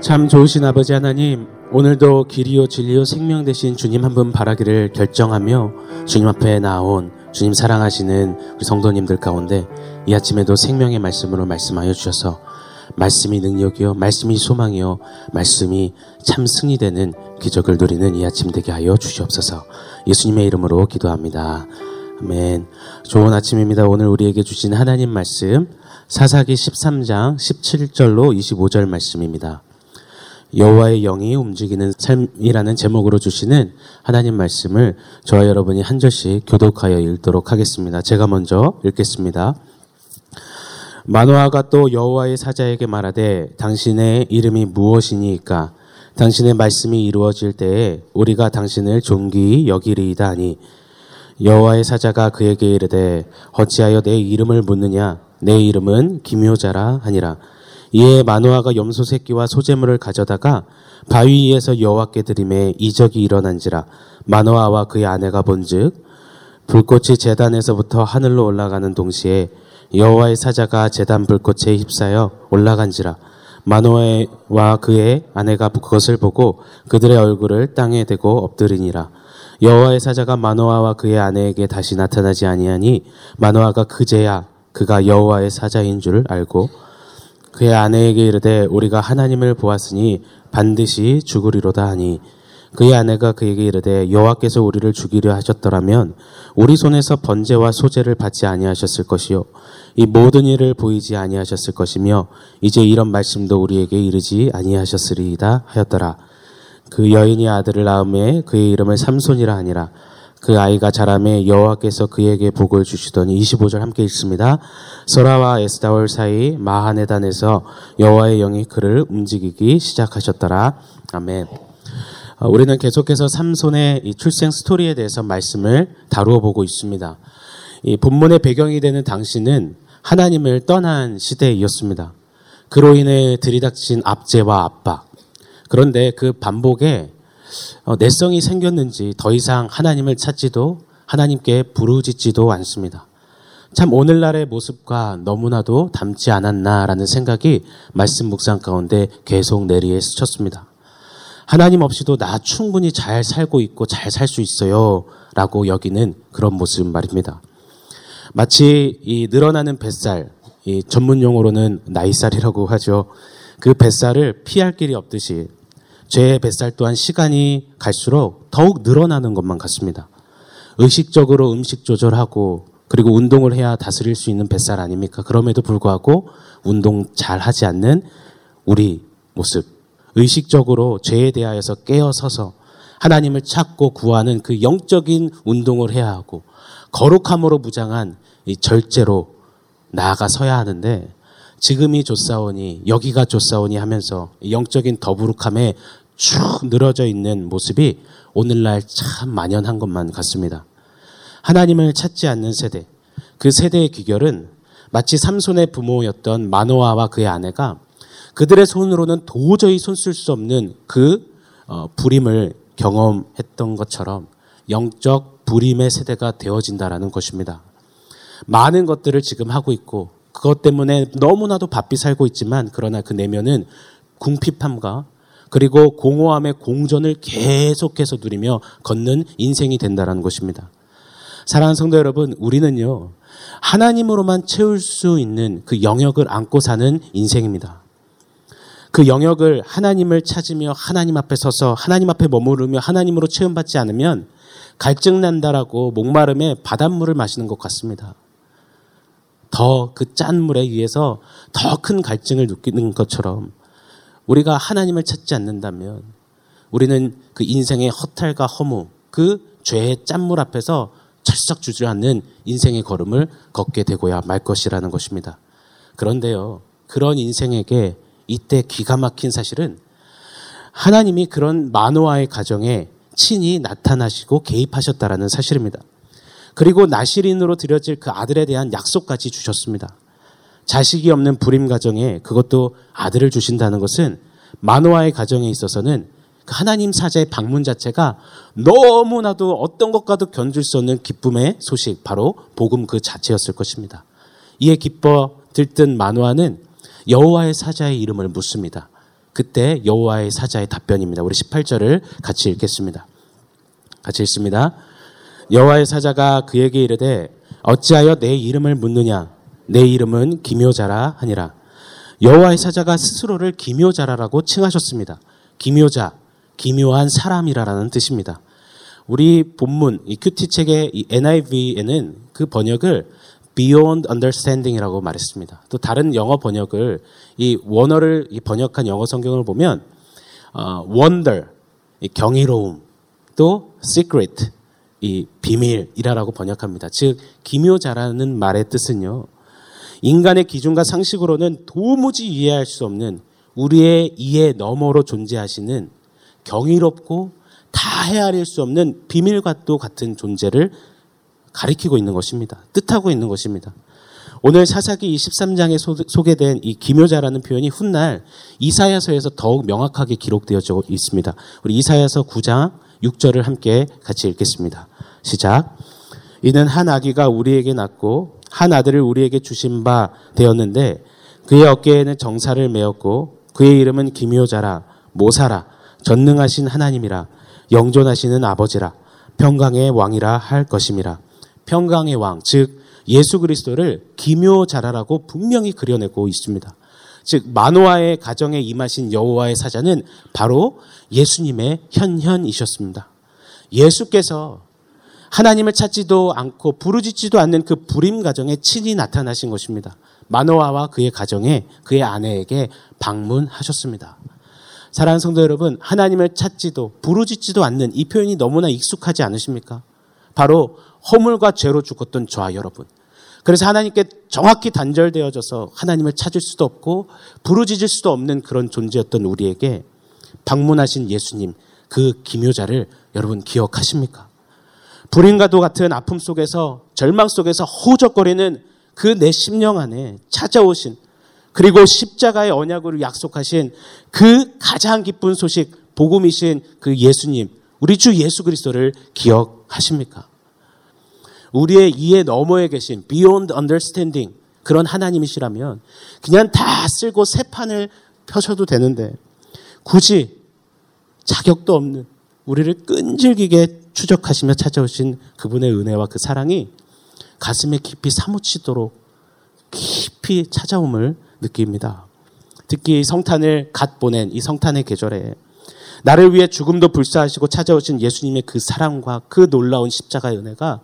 참 좋으신 아버지 하나님, 오늘도 길이요 진리요 생명 되신 주님 한 분 바라기를 결정하며 주님 앞에 나온 주님 사랑하시는 우리 성도님들 가운데 이 아침에도 생명의 말씀으로 말씀하여 주셔서 말씀이 능력이요, 말씀이 소망이요, 말씀이 참 승리되는 기적을 누리는 이 아침 되게 하여 주시옵소서. 예수님의 이름으로 기도합니다. 아멘. 좋은 아침입니다. 오늘 우리에게 주신 하나님 말씀 사사기 13장 17절로 25절 말씀입니다. 여호와의 영이 움직이는 삶이라는 제목으로 주시는 하나님 말씀을 저와 여러분이 한 절씩 교독하여 읽도록 하겠습니다. 제가 먼저 읽겠습니다. 마노아가 또 여호와의 사자에게 말하되 당신의 이름이 무엇이니까 당신의 말씀이 이루어질 때에 우리가 당신을 존귀히 여기리이다 하니 여호와의 사자가 그에게 이르되 어찌하여 내 이름을 묻느냐 내 이름은 기묘자라 하니라 이에 마노아가 염소 새끼와 소재물을 가져다가 바위 위에서 여호와께 드림에 이적이 일어난지라 마노아와 그의 아내가 본즉 불꽃이 재단에서부터 하늘로 올라가는 동시에 여호와의 사자가 재단 불꽃에 휩싸여 올라간지라 마노아와 그의 아내가 그것을 보고 그들의 얼굴을 땅에 대고 엎드리니라. 여호와의 사자가 마노아와 그의 아내에게 다시 나타나지 아니하니 마노아가 그제야 그가 여호와의 사자인 줄 알고 그의 아내에게 이르되 우리가 하나님을 보았으니 반드시 죽으리로다 하니 그의 아내가 그에게 이르되 여호와께서 우리를 죽이려 하셨더라면 우리 손에서 번제와 소제를 받지 아니하셨을 것이요 이 모든 일을 보이지 아니하셨을 것이며 이제 이런 말씀도 우리에게 이르지 아니하셨으리이다 하였더라. 그 여인이 아들을 낳음에 그의 이름을 삼손이라 하니라 그 아이가 자라매 여호와께서 그에게 복을 주시더니 25절 함께 읽습니다. 소라와 에스다올 사이 마하네단에서 여호와의 영이 그를 움직이기 시작하셨더라. 아멘. 어, 우리는 계속해서 삼손의 이 출생 스토리에 대해서 말씀을 다루어 보고 있습니다. 이 본문의 배경이 되는 당시는 하나님을 떠난 시대이었습니다. 그로 인해 들이닥친 압제와 압박. 그런데 그 반복에 어, 내성이 생겼는지 더 이상 하나님을 찾지도 하나님께 부르짖지도 않습니다. 참 오늘날의 모습과 너무나도 닮지 않았나라는 생각이 말씀 묵상 가운데 계속 내리에 스쳤습니다. 하나님 없이도 나 충분히 잘 살고 있고 잘 살 수 있어요. 라고 여기는 그런 모습 말입니다. 마치 이 늘어나는 뱃살, 이 전문 용어로는 나이살이라고 하죠. 그 뱃살을 피할 길이 없듯이 죄의 뱃살 또한 시간이 갈수록 더욱 늘어나는 것만 같습니다. 의식적으로 음식 조절하고 그리고 운동을 해야 다스릴 수 있는 뱃살 아닙니까? 그럼에도 불구하고 운동 잘 하지 않는 우리 모습. 의식적으로 죄에 대하여서 깨어서서 하나님을 찾고 구하는 그 영적인 운동을 해야 하고 거룩함으로 무장한 이 절제로 나아가 서야 하는데 지금이 좋사오니 여기가 좋사오니 하면서 영적인 더부룩함에 쭉 늘어져 있는 모습이 오늘날 참 만연한 것만 같습니다. 하나님을 찾지 않는 세대, 그 세대의 귀결은 마치 삼손의 부모였던 마노아와 그의 아내가 그들의 손으로는 도저히 손쓸 수 없는 그 어, 불임을 경험했던 것처럼 영적 불임의 세대가 되어진다라는 것입니다. 많은 것들을 지금 하고 있고 그것 때문에 너무나도 바삐 살고 있지만 그러나 그 내면은 궁핍함과 그리고 공허함의 공전을 계속해서 누리며 걷는 인생이 된다는 것입니다. 사랑하는 성도 여러분, 우리는요, 하나님으로만 채울 수 있는 그 영역을 안고 사는 인생입니다. 그 영역을 하나님을 찾으며 하나님 앞에 서서 하나님 앞에 머무르며 하나님으로 체험받지 않으면 갈증 난다라고 목마름에 바닷물을 마시는 것 같습니다. 더 그 짠 물에 의해서 더 큰 갈증을 느끼는 것처럼 우리가 하나님을 찾지 않는다면 우리는 그 인생의 허탈과 허무, 그 죄의 짠물 앞에서 철썩 주저앉는 인생의 걸음을 걷게 되고야 말 것이라는 것입니다. 그런데요, 그런 인생에게 이때 기가 막힌 사실은 하나님이 그런 마노아의 가정에 친히 나타나시고 개입하셨다라는 사실입니다. 그리고 나시린으로 드려질 그 아들에 대한 약속까지 주셨습니다. 자식이 없는 불임 가정에 그것도 아들을 주신다는 것은 마노아의 가정에 있어서는 그 하나님 사자의 방문 자체가 너무나도 어떤 것과도 견줄 수 없는 기쁨의 소식, 바로 복음 그 자체였을 것입니다. 이에 기뻐 들뜬 마노아는 여호와의 사자의 이름을 묻습니다. 그때 여호와의 사자의 답변입니다. 우리 18절을 같이 읽겠습니다. 같이 읽습니다. 여호와의 사자가 그에게 이르되 어찌하여 내 이름을 묻느냐 내 이름은 기묘자라 하니라. 여호와의 사자가 스스로를 기묘자라라고 칭하셨습니다. 기묘자, 기묘한 사람이라라는 뜻입니다. 우리 본문 이 큐티 책의 이 NIV에는 그 번역을 Beyond Understanding이라고 말했습니다. 또 다른 영어 번역을 이 원어를 이 번역한 영어 성경을 보면 어, Wonder, 이 경이로움, 또 Secret, 이 비밀이라고 번역합니다. 즉 기묘자라는 말의 뜻은요. 인간의 기준과 상식으로는 도무지 이해할 수 없는 우리의 이해 너머로 존재하시는 경이롭고 다 헤아릴 수 없는 비밀과 또 같은 존재를 가리키고 있는 것입니다. 뜻하고 있는 것입니다. 오늘 사사기 23장에 소개된 이 기묘자라는 표현이 훗날 이사야서에서 더욱 명확하게 기록되어 있습니다. 우리 이사야서 9장 6절을 함께 같이 읽겠습니다. 시작. 이는 한 아기가 우리에게 낳고 한 아들을 우리에게 주신 바 되었는데 그의 어깨에는 정사를 메었고 그의 이름은 기묘자라 모사라 전능하신 하나님이라 영존하시는 아버지라 평강의 왕이라 할 것임이라 평강의 왕 즉 예수 그리스도를 기묘자라라고 분명히 그려내고 있습니다. 즉 마노아의 가정에 임하신 여호와의 사자는 바로 예수님의 현현이셨습니다. 예수께서 하나님을 찾지도 않고 부르짖지도 않는 그 불임 가정에 친히 나타나신 것입니다. 마노아와 그의 가정에 그의 아내에게 방문하셨습니다. 사랑하는 성도 여러분, 하나님을 찾지도 부르짖지도 않는 이 표현이 너무나 익숙하지 않으십니까? 바로 허물과 죄로 죽었던 저와 여러분. 그래서 하나님께 정확히 단절되어져서 하나님을 찾을 수도 없고 부르짖을 수도 없는 그런 존재였던 우리에게 방문하신 예수님, 그 기묘자를 여러분 기억하십니까? 불임과도 같은 아픔 속에서 절망 속에서 호적거리는 그 내 심령 안에 찾아오신 그리고 십자가의 언약으로 약속하신 그 가장 기쁜 소식 복음이신 그 예수님 우리 주 예수 그리스도를 기억하십니까? 우리의 이해 너머에 계신 beyond understanding 그런 하나님이시라면 그냥 다 쓸고 새 판을 펴셔도 되는데 굳이 자격도 없는 우리를 끈질기게 추적하시며 찾아오신 그분의 은혜와 그 사랑이 가슴에 깊이 사무치도록 깊이 찾아옴을 느낍니다. 특히 성탄을 갓 보낸 이 성탄의 계절에 나를 위해 죽음도 불사하시고 찾아오신 예수님의 그 사랑과 그 놀라운 십자가의 은혜가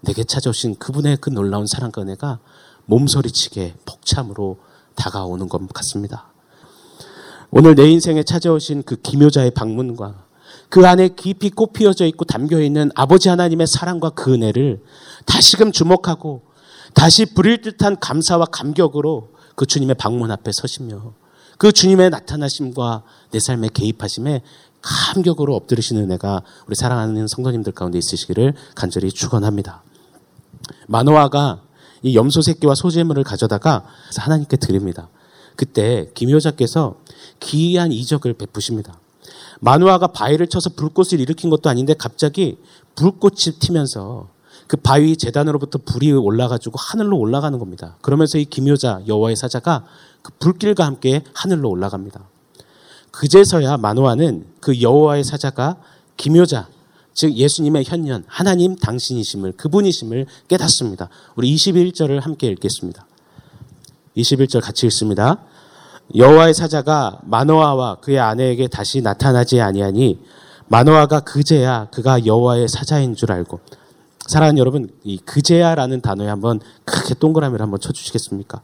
내게 찾아오신 그분의 그 놀라운 사랑과 은혜가 몸소리치게 폭참으로 다가오는 것 같습니다. 오늘 내 인생에 찾아오신 그 기묘자의 방문과 그 안에 깊이 꽃피어져 있고 담겨 있는 아버지 하나님의 사랑과 그 은혜를 다시금 주목하고 다시 부릴 듯한 감사와 감격으로 그 주님의 방문 앞에 서시며 그 주님의 나타나심과 내 삶에 개입하심에 감격으로 엎드리시는 은혜가 우리 사랑하는 성도님들 가운데 있으시기를 간절히 축원합니다. 마노아가 이 염소 새끼와 소재물을 가져다가 하나님께 드립니다. 그때 김효자께서 기이한 이적을 베푸십니다. 마누아가 바위를 쳐서 불꽃을 일으킨 것도 아닌데 갑자기 불꽃이 튀면서 그 바위 재단으로부터 불이 올라가지고 하늘로 올라가는 겁니다. 그러면서 이 기묘자 여호와의 사자가 그 불길과 함께 하늘로 올라갑니다. 그제서야 마노아는 그 여호와의 사자가 기묘자 즉 예수님의 현년 하나님 당신이심을 그분이심을 깨닫습니다. 우리 21절을 함께 읽겠습니다. 21절 같이 읽습니다. 여호와의 사자가 마노아와 그의 아내에게 다시 나타나지 아니하니 마노아가 그제야 그가 여호와의 사자인 줄 알고 사랑하는 여러분 이 그제야라는 단어에 한번 크게 동그라미를 한번 쳐주시겠습니까?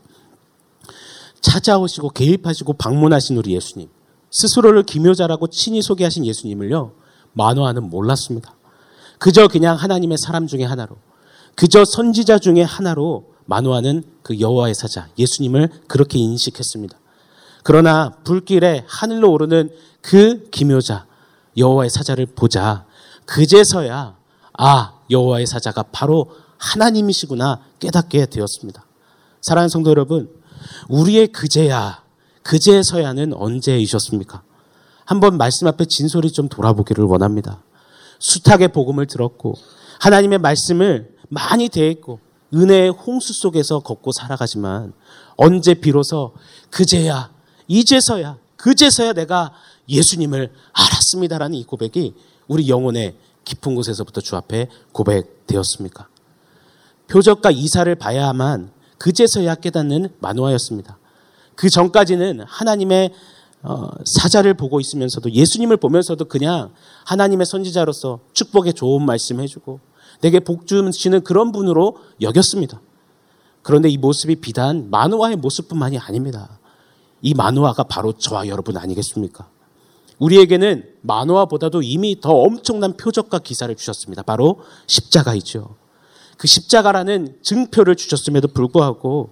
찾아오시고 개입하시고 방문하신 우리 예수님 스스로를 기묘자라고 친히 소개하신 예수님을요 마노아는 몰랐습니다. 그저 그냥 하나님의 사람 중에 하나로 그저 선지자 중에 하나로 마노아는 그 여호와의 사자 예수님을 그렇게 인식했습니다. 그러나 불길에 하늘로 오르는 그 기묘자 여호와의 사자를 보자 그제서야 아 여호와의 사자가 바로 하나님이시구나 깨닫게 되었습니다. 사랑하는 성도 여러분, 우리의 그제야 그제서야는 언제이셨습니까? 한번 말씀 앞에 진솔히 좀 돌아보기를 원합니다. 숱하게 복음을 들었고 하나님의 말씀을 많이 대했고 은혜의 홍수 속에서 걷고 살아가지만 언제 비로소 그제야 이제서야 그제서야 내가 예수님을 알았습니다라는 이 고백이 우리 영혼의 깊은 곳에서부터 주 앞에 고백되었습니까? 표적과 이사를 봐야만 그제서야 깨닫는 만화였습니다. 그 전까지는 하나님의 어, 사자를 보고 있으면서도 예수님을 보면서도 그냥 하나님의 선지자로서 축복의 좋은 말씀 해주고 내게 복 주시는 그런 분으로 여겼습니다. 그런데 이 모습이 비단 만화의 모습뿐만이 아닙니다. 이 만화가 바로 저와 여러분 아니겠습니까? 우리에게는 만화보다도 이미 더 엄청난 표적과 기사를 주셨습니다. 바로 십자가이죠. 그 십자가라는 증표를 주셨음에도 불구하고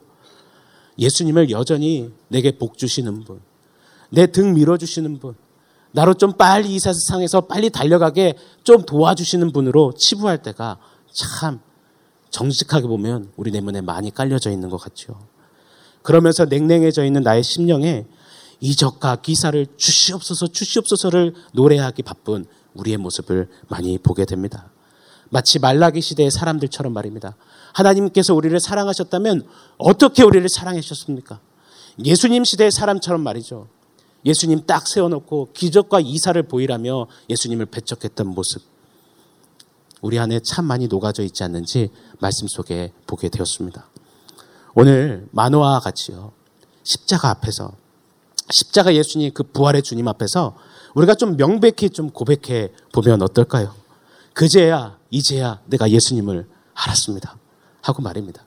예수님을 여전히 내게 복 주시는 분, 내 등 밀어 주시는 분, 나로 좀 빨리 이 세상에서 빨리 달려가게 좀 도와주시는 분으로 치부할 때가 참 정직하게 보면 우리 내면에 많이 깔려져 있는 것 같죠. 그러면서 냉랭해져 있는 나의 심령에 이적과 기사를 주시옵소서 주시옵소서를 노래하기 바쁜 우리의 모습을 많이 보게 됩니다. 마치 말라기 시대의 사람들처럼 말입니다. 하나님께서 우리를 사랑하셨다면 어떻게 우리를 사랑하셨습니까? 예수님 시대의 사람처럼 말이죠. 예수님 딱 세워놓고 기적과 이사를 보이라며 예수님을 배척했던 모습. 우리 안에 참 많이 녹아져 있지 않는지 말씀 속에 보게 되었습니다. 오늘 만화와 같이요. 십자가 앞에서 십자가 예수님 그 부활의 주님 앞에서 우리가 좀 명백히 좀 고백해 보면 어떨까요? 그제야 이제야 내가 예수님을 알았습니다. 하고 말입니다.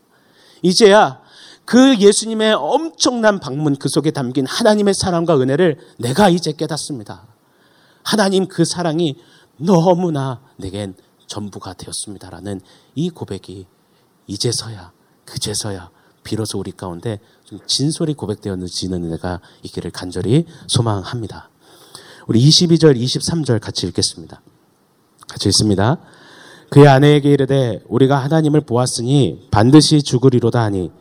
이제야 그 예수님의 엄청난 방문 그 속에 담긴 하나님의 사랑과 은혜를 내가 이제 깨닫습니다. 하나님 그 사랑이 너무나 내겐 전부가 되었습니다라는 이 고백이 이제서야 그제서야 비로소 우리 가운데 좀 진솔이 고백되어지는 은혜가 있기를 간절히 소망합니다. 우리 22절, 23절 같이 읽겠습니다. 같이 읽습니다. 그의 아내에게 이르되 우리가 하나님을 보았으니 반드시 죽으리로다 하니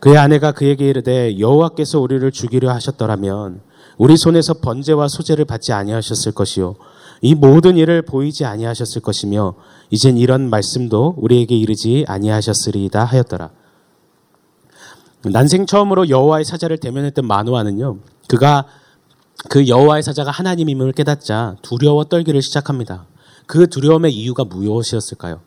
그의 아내가 그에게 이르되 여호와께서 우리를 죽이려 하셨더라면 우리 손에서 번제와 소제를 받지 아니하셨을 것이요 이 모든 일을 보이지 아니하셨을 것이며 이젠 이런 말씀도 우리에게 이르지 아니하셨으리이다 하였더라. 난생 처음으로 여호와의 사자를 대면했던 마누아는요. 그가 그 여호와의 사자가 하나님임을 깨닫자 두려워 떨기를 시작합니다. 그 두려움의 이유가 무엇이었을까요?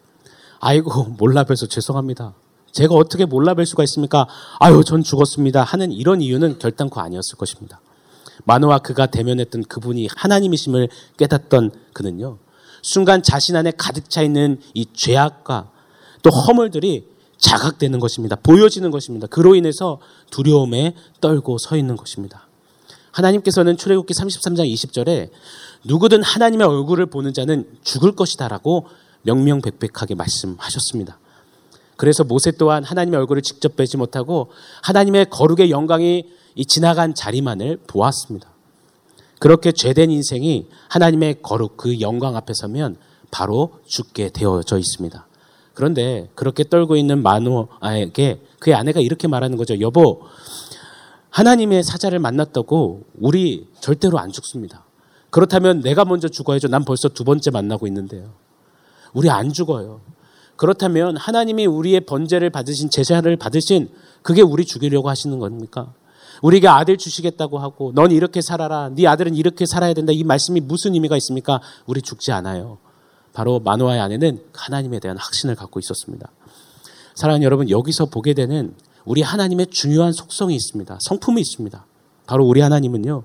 아이고 몰라봬서 죄송합니다. 제가 어떻게 몰라뵐 수가 있습니까? 아유 전 죽었습니다. 하는 이런 이유는 결단코 아니었을 것입니다. 마노아 그가 대면했던 그분이 하나님이심을 깨닫던 그는요. 순간 자신 안에 가득 차 있는 이 죄악과 또 허물들이 자각되는 것입니다. 보여지는 것입니다. 그로 인해서 두려움에 떨고 서 있는 것입니다. 하나님께서는 출애굽기 33장 20절에 누구든 하나님의 얼굴을 보는 자는 죽을 것이다라고 명명백백하게 말씀하셨습니다. 그래서 모세 또한 하나님의 얼굴을 직접 뵈지 못하고 하나님의 거룩의 영광이 지나간 자리만을 보았습니다. 그렇게 죄된 인생이 하나님의 거룩 그 영광 앞에 서면 바로 죽게 되어져 있습니다. 그런데 그렇게 떨고 있는 마노아에게 그의 아내가 이렇게 말하는 거죠. 여보, 하나님의 사자를 만났다고 우리 절대로 안 죽습니다. 그렇다면 내가 먼저 죽어야죠. 난 벌써 두 번째 만나고 있는데요. 우리 안 죽어요. 그렇다면 하나님이 우리의 번제를 받으신 제사를 받으신 그게 우리 죽이려고 하시는 겁니까? 우리에게 아들 주시겠다고 하고 넌 이렇게 살아라. 네 아들은 이렇게 살아야 된다. 이 말씀이 무슨 의미가 있습니까? 우리 죽지 않아요. 바로 마노아의 아내는 하나님에 대한 확신을 갖고 있었습니다. 사랑하는 여러분, 여기서 보게 되는 우리 하나님의 중요한 속성이 있습니다. 성품이 있습니다. 바로 우리 하나님은요.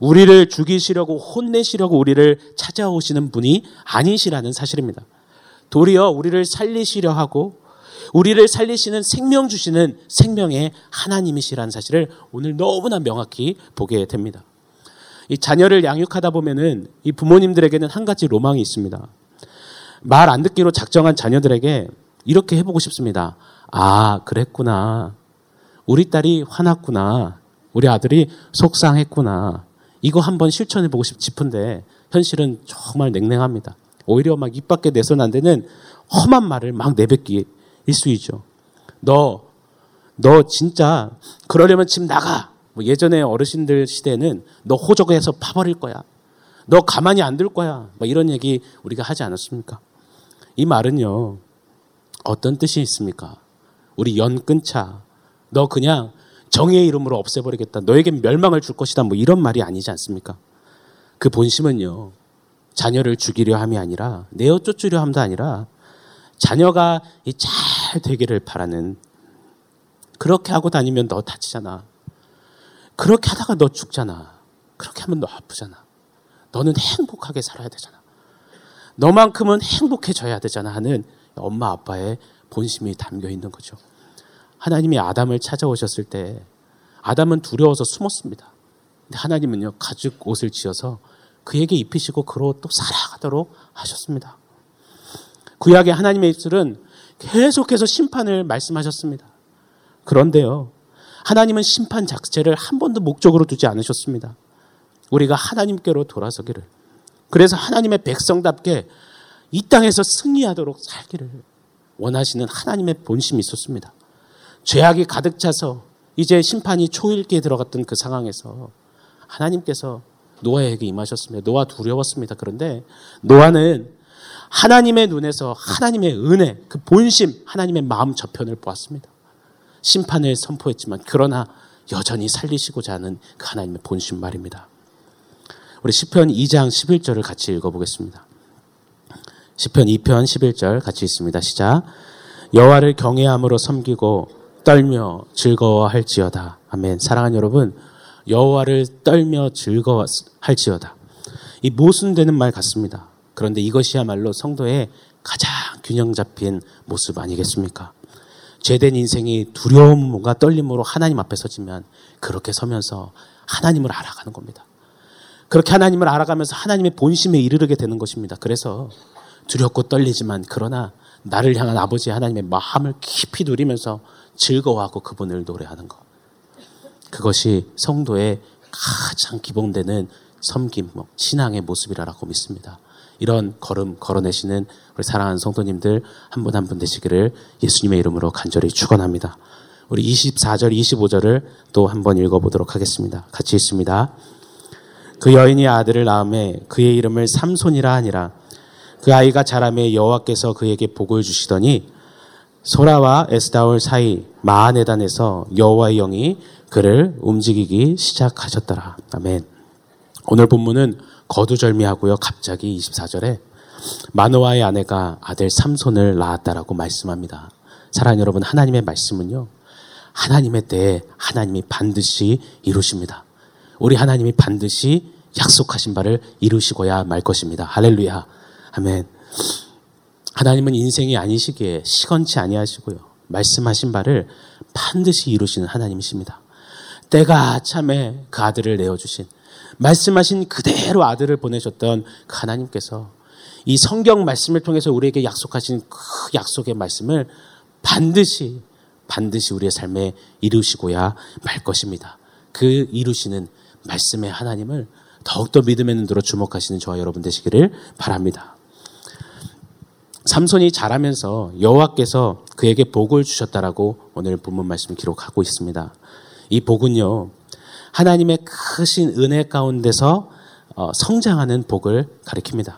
우리를 죽이시려고 혼내시려고 우리를 찾아오시는 분이 아니시라는 사실입니다. 도리어 우리를 살리시려 하고 우리를 살리시는 생명 주시는 생명의 하나님이시라는 사실을 오늘 너무나 명확히 보게 됩니다. 이 자녀를 양육하다 보면은 이 부모님들에게는 한 가지 로망이 있습니다. 말 안 듣기로 작정한 자녀들에게 이렇게 해보고 싶습니다. 아, 그랬구나. 우리 딸이 화났구나. 우리 아들이 속상했구나. 이거 한번 실천해보고 싶은데 현실은 정말 냉랭합니다. 오히려 막 입 밖에 내선 안 되는 험한 말을 막 내뱉기 일수이죠. 너, 너 진짜 그러려면 집 나가. 뭐 예전에 어르신들 시대에는 너 호적에서 파버릴 거야. 너 가만히 안 둘 거야. 뭐 이런 얘기 우리가 하지 않았습니까? 이 말은요, 어떤 뜻이 있습니까? 우리 연 끊자. 너 그냥 정의의 이름으로 없애버리겠다. 너에게 멸망을 줄 것이다. 뭐 이런 말이 아니지 않습니까? 그 본심은요. 자녀를 죽이려 함이 아니라 내어 쫓으려 함도 아니라 자녀가 잘 되기를 바라는 그렇게 하고 다니면 너 다치잖아. 그렇게 하다가 너 죽잖아. 그렇게 하면 너 아프잖아. 너는 행복하게 살아야 되잖아. 너만큼은 행복해져야 되잖아 하는 엄마 아빠의 본심이 담겨 있는 거죠. 하나님이 아담을 찾아오셨을 때 아담은 두려워서 숨었습니다. 근데 하나님은요 가죽 옷을 지어서 그에게 입히시고 그로 또 살아가도록 하셨습니다. 구약의 하나님의 입술은 계속해서 심판을 말씀하셨습니다. 그런데요, 하나님은 심판 자체를 한 번도 목적으로 두지 않으셨습니다. 우리가 하나님께로 돌아서기를. 그래서 하나님의 백성답게 이 땅에서 승리하도록 살기를 원하시는 하나님의 본심이 있었습니다. 죄악이 가득 차서 이제 심판이 초일기에 들어갔던 그 상황에서 하나님께서 노아에게 임하셨습니다. 노아 두려웠습니다. 그런데 노아는 하나님의 눈에서 하나님의 은혜, 그 본심, 하나님의 마음 저편을 보았습니다. 심판을 선포했지만 그러나 여전히 살리시고자 하는 그 하나님의 본심 말입니다. 우리 시편 2장 11절을 같이 읽어보겠습니다. 시편 2편 11절 같이 있습니다. 시작. 여호와를 경외함으로 섬기고 떨며 즐거워할지어다. 아멘. 사랑하는 여러분, 여호와를 떨며 즐거워할지어다. 이 모순되는 말 같습니다. 그런데 이것이야말로 성도의 가장 균형 잡힌 모습 아니겠습니까? 죄된 인생이 두려움과 떨림으로 하나님 앞에 서지면 그렇게 서면서 하나님을 알아가는 겁니다. 그렇게 하나님을 알아가면서 하나님의 본심에 이르게 되는 것입니다. 그래서 두렵고 떨리지만 그러나 나를 향한 아버지 하나님의 마음을 깊이 누리면서 즐거워하고 그분을 노래하는 것. 그것이 성도의 가장 기본되는 섬김, 뭐 신앙의 모습이라고 믿습니다. 이런 걸음 걸어내시는 우리 사랑하는 성도님들 한분 한 분 되시기를 예수님의 이름으로 간절히 축원합니다. 우리 24절, 25절을 또 한번 읽어보도록 하겠습니다. 같이 있습니다. 그 여인이 아들을 낳음에 그의 이름을 삼손이라 하니라. 그 아이가 자라매 여호와께서 그에게 복을 주시더니 소라와 에스다올 사이 마하네단에서 여호와의 영이 그를 움직이기 시작하셨더라. 아멘. 오늘 본문은 거두절미하고요. 갑자기 24절에 마노아의 아내가 아들 삼손을 낳았다라고 말씀합니다. 사랑하는 여러분, 하나님의 말씀은요. 하나님의 때에 하나님이 반드시 이루십니다. 우리 하나님이 반드시 약속하신 바를 이루시고야 말 것입니다. 할렐루야. 아멘. 하나님은 인생이 아니시기에 시건치 아니하시고요. 말씀하신 바를 반드시 이루시는 하나님이십니다. 때가 참에 그 아들을 내어주신 말씀하신 그대로 아들을 보내셨던 그 하나님께서 이 성경 말씀을 통해서 우리에게 약속하신 그 약속의 말씀을 반드시 반드시 우리의 삶에 이루시고야 말 것입니다. 그 이루시는 말씀의 하나님을 더욱더 믿음의 눈으로 주목하시는 저와 여러분 되시기를 바랍니다. 삼손이 자라면서 여호와께서 그에게 복을 주셨다라고 오늘 본문 말씀 기록하고 있습니다. 이 복은요 하나님의 크신 은혜 가운데서 어, 성장하는 복을 가리킵니다.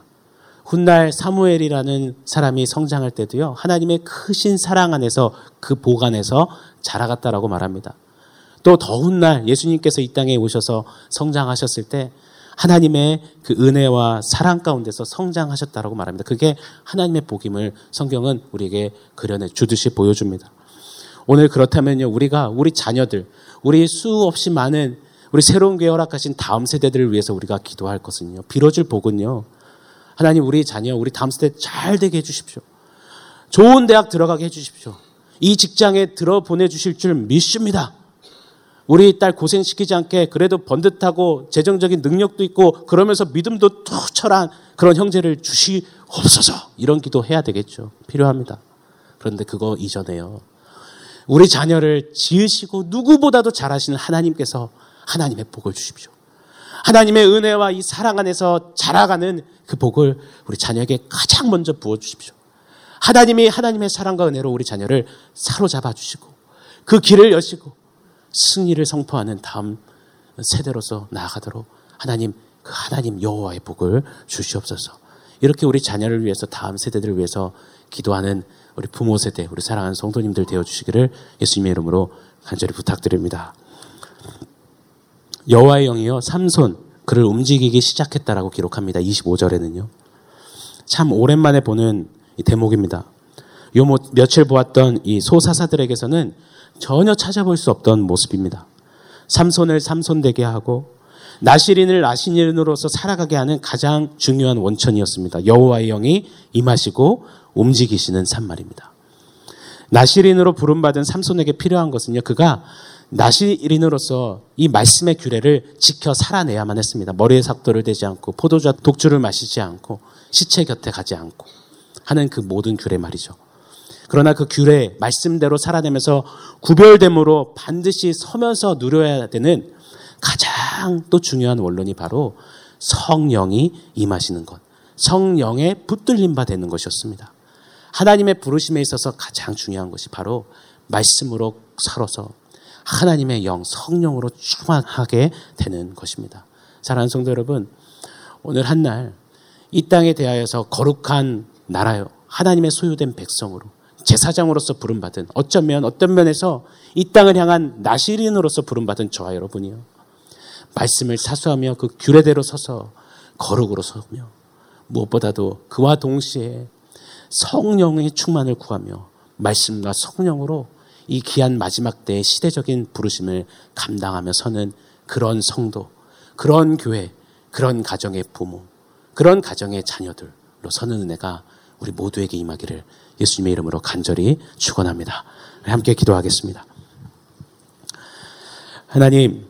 훗날 사무엘이라는 사람이 성장할 때도요, 하나님의 크신 사랑 안에서 그 복 안에서 자라갔다라고 말합니다. 또 더운 날 예수님께서 이 땅에 오셔서 성장하셨을 때 하나님의 그 은혜와 사랑 가운데서 성장하셨다라고 말합니다. 그게 하나님의 복임을 성경은 우리에게 그려내 주듯이 보여줍니다. 오늘 그렇다면요, 우리가 우리 자녀들, 우리 수없이 많은 우리 새로운 허락하신 다음 세대들을 위해서 우리가 기도할 것은요. 빌어줄 복은요. 하나님 우리 자녀, 우리 다음 세대 잘 되게 해주십시오. 좋은 대학 들어가게 해주십시오. 이 직장에 들어 보내주실 줄 믿습니다. 우리 딸 고생시키지 않게 그래도 번듯하고 재정적인 능력도 있고 그러면서 믿음도 투철한 그런 형제를 주시옵소서. 이런 기도 해야 되겠죠. 필요합니다. 그런데 그거 이전에요. 우리 자녀를 지으시고 누구보다도 잘하시는 하나님께서 하나님의 복을 주십시오. 하나님의 은혜와 이 사랑 안에서 자라가는 그 복을 우리 자녀에게 가장 먼저 부어 주십시오. 하나님이 하나님의 사랑과 은혜로 우리 자녀를 사로잡아 주시고 그 길을 여시고 승리를 성포하는 다음 세대로서 나아가도록 하나님 그 하나님 여호와의 복을 주시옵소서. 이렇게 우리 자녀를 위해서 다음 세대들을 위해서 기도하는 우리 부모 세대, 우리 사랑하는 성도님들 되어 주시기를 예수님의 이름으로 간절히 부탁드립니다. 여호와의 영이요 삼손 그를 움직이기 시작했다라고 기록합니다. 25절에는요. 참 오랜만에 보는 대목입니다. 요 뭐, 며칠 보았던 이 소사사들에게서는 전혀 찾아볼 수 없던 모습입니다. 삼손을 삼손되게 하고 나시린을 나시린으로서 살아가게 하는 가장 중요한 원천이었습니다. 여호와의 영이 임하시고 움직이시는 산말입니다. 나시린으로 부름받은 삼손에게 필요한 것은요. 그가 나시린으로서 이 말씀의 규례를 지켜 살아내야만 했습니다. 머리에 삭도를 대지 않고 포도주 독주를 마시지 않고 시체 곁에 가지 않고 하는 그 모든 규례 말이죠. 그러나 그 규례 말씀대로 살아내면서 구별됨으로 반드시 서면서 누려야 되는 가장 또 중요한 원론이 바로 성령이 임하시는 것. 성령의 붙들림 바 되는 것이었습니다. 하나님의 부르심에 있어서 가장 중요한 것이 바로 말씀으로 살아서 하나님의 영, 성령으로 충만하게 되는 것입니다. 사랑하는 성도 여러분, 오늘 한 날 이 땅에 대하여서 거룩한 나라요. 하나님의 소유된 백성으로 제사장으로서 부름받은 어쩌면 어떤 면에서 이 땅을 향한 나시린으로서 부름받은 저와 여러분이요. 말씀을 사수하며 그 규례대로 서서 거룩으로 서며 무엇보다도 그와 동시에 성령의 충만을 구하며 말씀과 성령으로 이 귀한 마지막 때의 시대적인 부르심을 감당하며 서는 그런 성도, 그런 교회, 그런 가정의 부모, 그런 가정의 자녀들로 서는 은혜가 우리 모두에게 임하기를 예수님의 이름으로 간절히 축원합니다. 함께 기도하겠습니다. 하나님,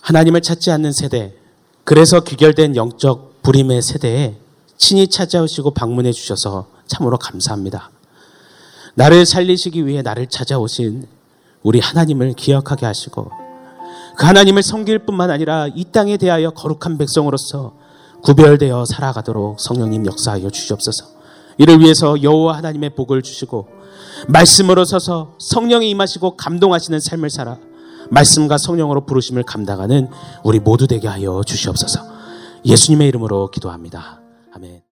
하나님을 찾지 않는 세대, 그래서 귀결된 영적 불임의 세대에 친히 찾아오시고 방문해 주셔서 참으로 감사합니다. 나를 살리시기 위해 나를 찾아오신 우리 하나님을 기억하게 하시고 그 하나님을 섬길 뿐만 아니라 이 땅에 대하여 거룩한 백성으로서 구별되어 살아가도록 성령님 역사하여 주시옵소서. 이를 위해서 여호와 하나님의 복을 주시고 말씀으로 서서 성령이 임하시고 감동하시는 삶을 살아 말씀과 성령으로 부르심을 감당하는 우리 모두 되게 하여 주시옵소서. 예수님의 이름으로 기도합니다. 아멘.